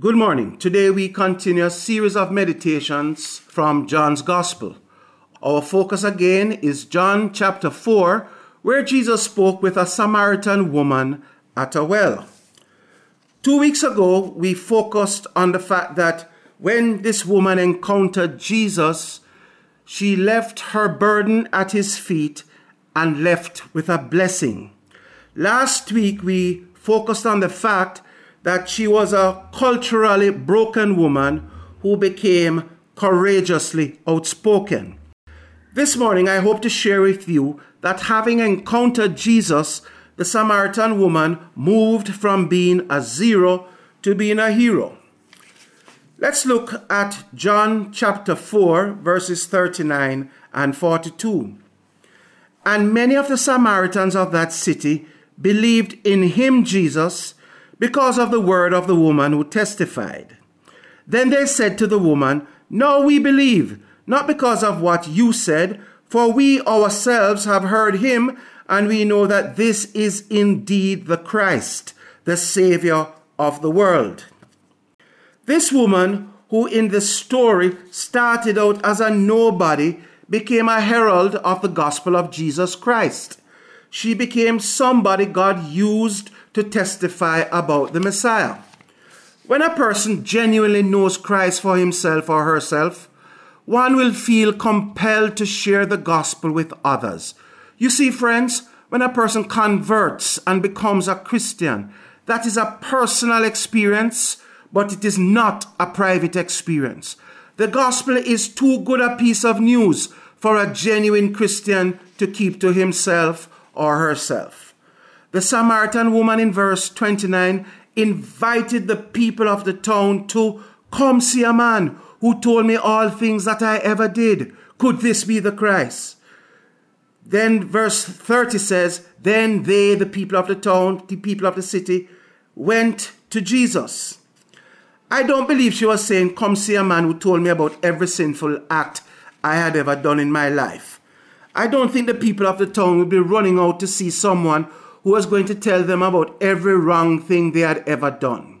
Good morning. Today we continue a series of meditations from John's Gospel. Our focus again is John chapter 4, where Jesus spoke with a Samaritan woman at a well. Two weeks ago, we focused on the fact that when this woman encountered Jesus, she left her burden at his feet and left with a blessing. Last week, we focused on the fact that she was a culturally broken woman who became courageously outspoken. This morning, I hope to share with you that having encountered Jesus, the Samaritan woman moved from being a zero to being a hero. Let's look at John chapter 4, verses 39 and 42. And many of the Samaritans of that city believed in him, Jesus, because of the word of the woman who testified. Then they said to the woman, No, we believe, not because of what you said, for we ourselves have heard him, and we know that this is indeed the Christ, the Savior of the world. This woman, who in the story started out as a nobody, became a herald of the gospel of Jesus Christ. She became somebody God used to testify about the Messiah. When a person genuinely knows Christ for himself or herself, one will feel compelled to share the gospel with others. You see, friends, when a person converts and becomes a Christian, that is a personal experience, but it is not a private experience. The gospel is too good a piece of news for a genuine Christian to keep to himself or herself. The Samaritan woman in verse 29 invited the people of the town to come see a man who told me all things that I ever did. Could this be the Christ? Then verse 30 says, Then they, the people of the town, the people of the city, went to Jesus. I don't believe she was saying, Come see a man who told me about every sinful act I had ever done in my life. I don't think the people of the town would be running out to see someone who was going to tell them about every wrong thing they had ever done.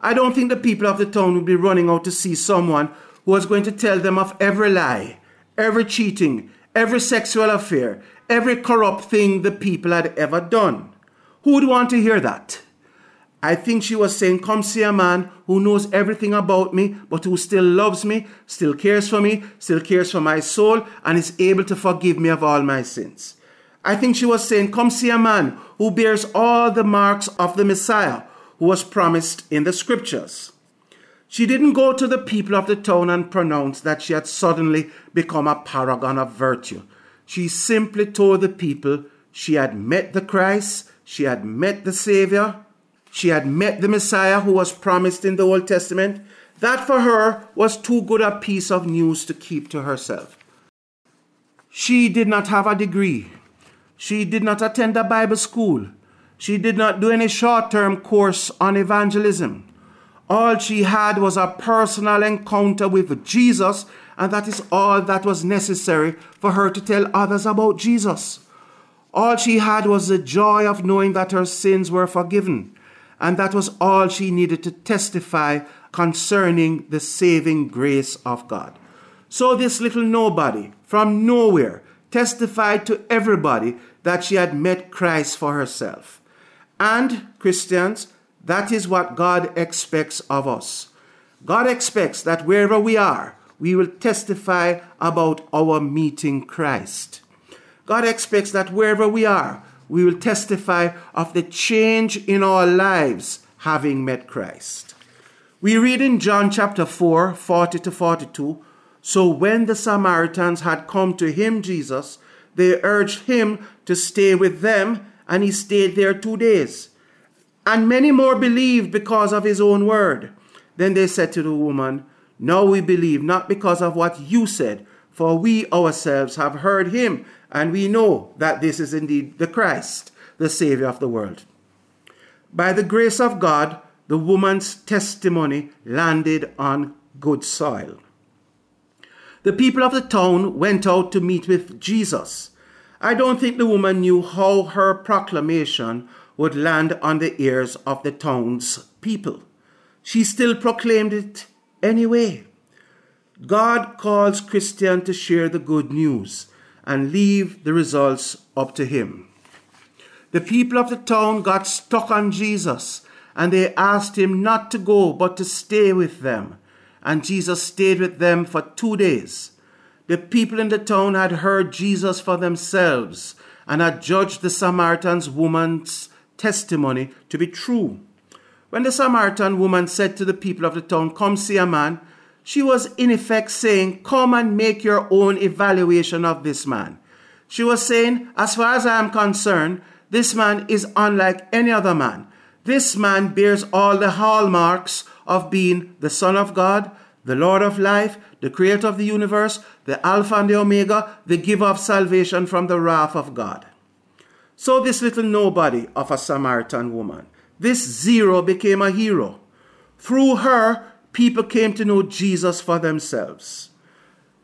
I don't think the people of the town would be running out to see someone who was going to tell them of every lie, every cheating, every sexual affair, every corrupt thing the people had ever done. Who would want to hear that? I think she was saying, Come see a man who knows everything about me, but who still loves me, still cares for me, still cares for my soul, and is able to forgive me of all my sins. I think she was saying, Come see a man who bears all the marks of the Messiah who was promised in the scriptures. She didn't go to the people of the town and pronounce that she had suddenly become a paragon of virtue. She simply told the people she had met the Christ, she had met the Savior, she had met the Messiah who was promised in the Old Testament. That for her was too good a piece of news to keep to herself. She did not have a degree. She did not attend a Bible school. She did not do any short term course on evangelism. All she had was a personal encounter with Jesus, and that is all that was necessary for her to tell others about Jesus. All she had was the joy of knowing that her sins were forgiven and that was all she needed to testify concerning the saving grace of God. So this little nobody from nowhere testified to everybody that she had met Christ for herself. And Christians, that is what God expects of us. God expects that wherever we are, we will testify about our meeting Christ. God expects that wherever we are, we will testify of the change in our lives having met Christ. We read in John chapter 4, 40 to 42 So when the Samaritans had come to him, Jesus, they urged him to stay with them, and he stayed there two days. And many more believed because of his own word. Then they said to the woman, Now we believe, not because of what you said, for we ourselves have heard him and we know that this is indeed the Christ, the Savior of the world. By the grace of God, the woman's testimony landed on good soil. The people of the town went out to meet with Jesus. I don't think the woman knew how her proclamation would land on the ears of the town's people. she still proclaimed it anyway. God calls Christian to share the good news and leave the results up to him. The people of the town got stuck on Jesus and they asked him not to go but to stay with them. And Jesus stayed with them for two days. The people in the town had heard Jesus for themselves and had judged the Samaritan woman's testimony to be true. When the Samaritan woman said to the people of the town, Come see a man, she was in effect saying, Come and make your own evaluation of this man. She was saying, As far as I am concerned, this man is unlike any other man. This man bears all the hallmarks of being the Son of God, the Lord of life, the Creator of the universe, the Alpha and the Omega, the giver of salvation from the wrath of God. So, this little nobody of a Samaritan woman, this zero became a hero. Through her, people came to know Jesus for themselves.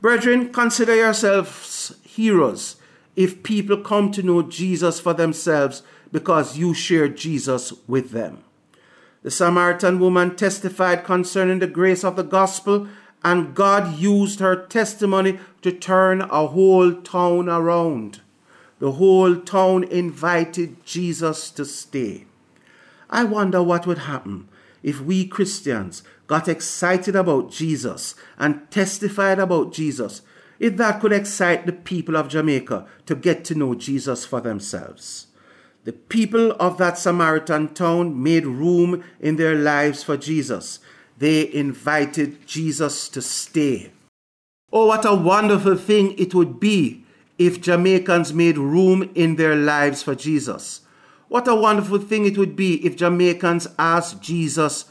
Brethren, consider yourselves heroes if people come to know Jesus for themselves because you shared Jesus with them. The Samaritan woman testified concerning the grace of the gospel, and God used her testimony to turn a whole town around. The whole town invited Jesus to stay. I wonder what would happen if we Christians got excited about Jesus and testified about Jesus, if that could excite the people of Jamaica to get to know Jesus for themselves. The people of that Samaritan town made room in their lives for Jesus. They invited Jesus to stay. Oh, what a wonderful thing it would be if Jamaicans made room in their lives for Jesus. What a wonderful thing it would be if Jamaicans asked Jesus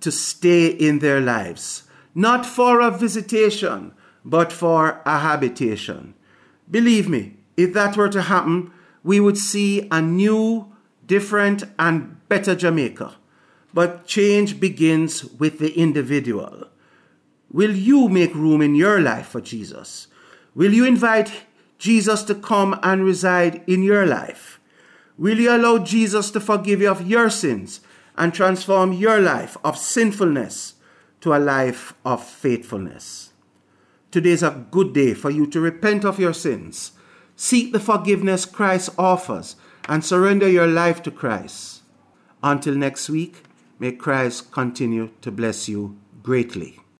to stay in their lives, not for a visitation, but for a habitation. Believe me, if that were to happen, we would see a new, different, and better Jamaica. But change begins with the individual. Will you make room in your life for Jesus? Will you invite Jesus to come and reside in your life? Will you allow Jesus to forgive you of your sins and transform your life of sinfulness to a life of faithfulness? Today is a good day for you to repent of your sins Seek the forgiveness Christ offers and surrender your life to Christ. Until next week, may Christ continue to bless you greatly.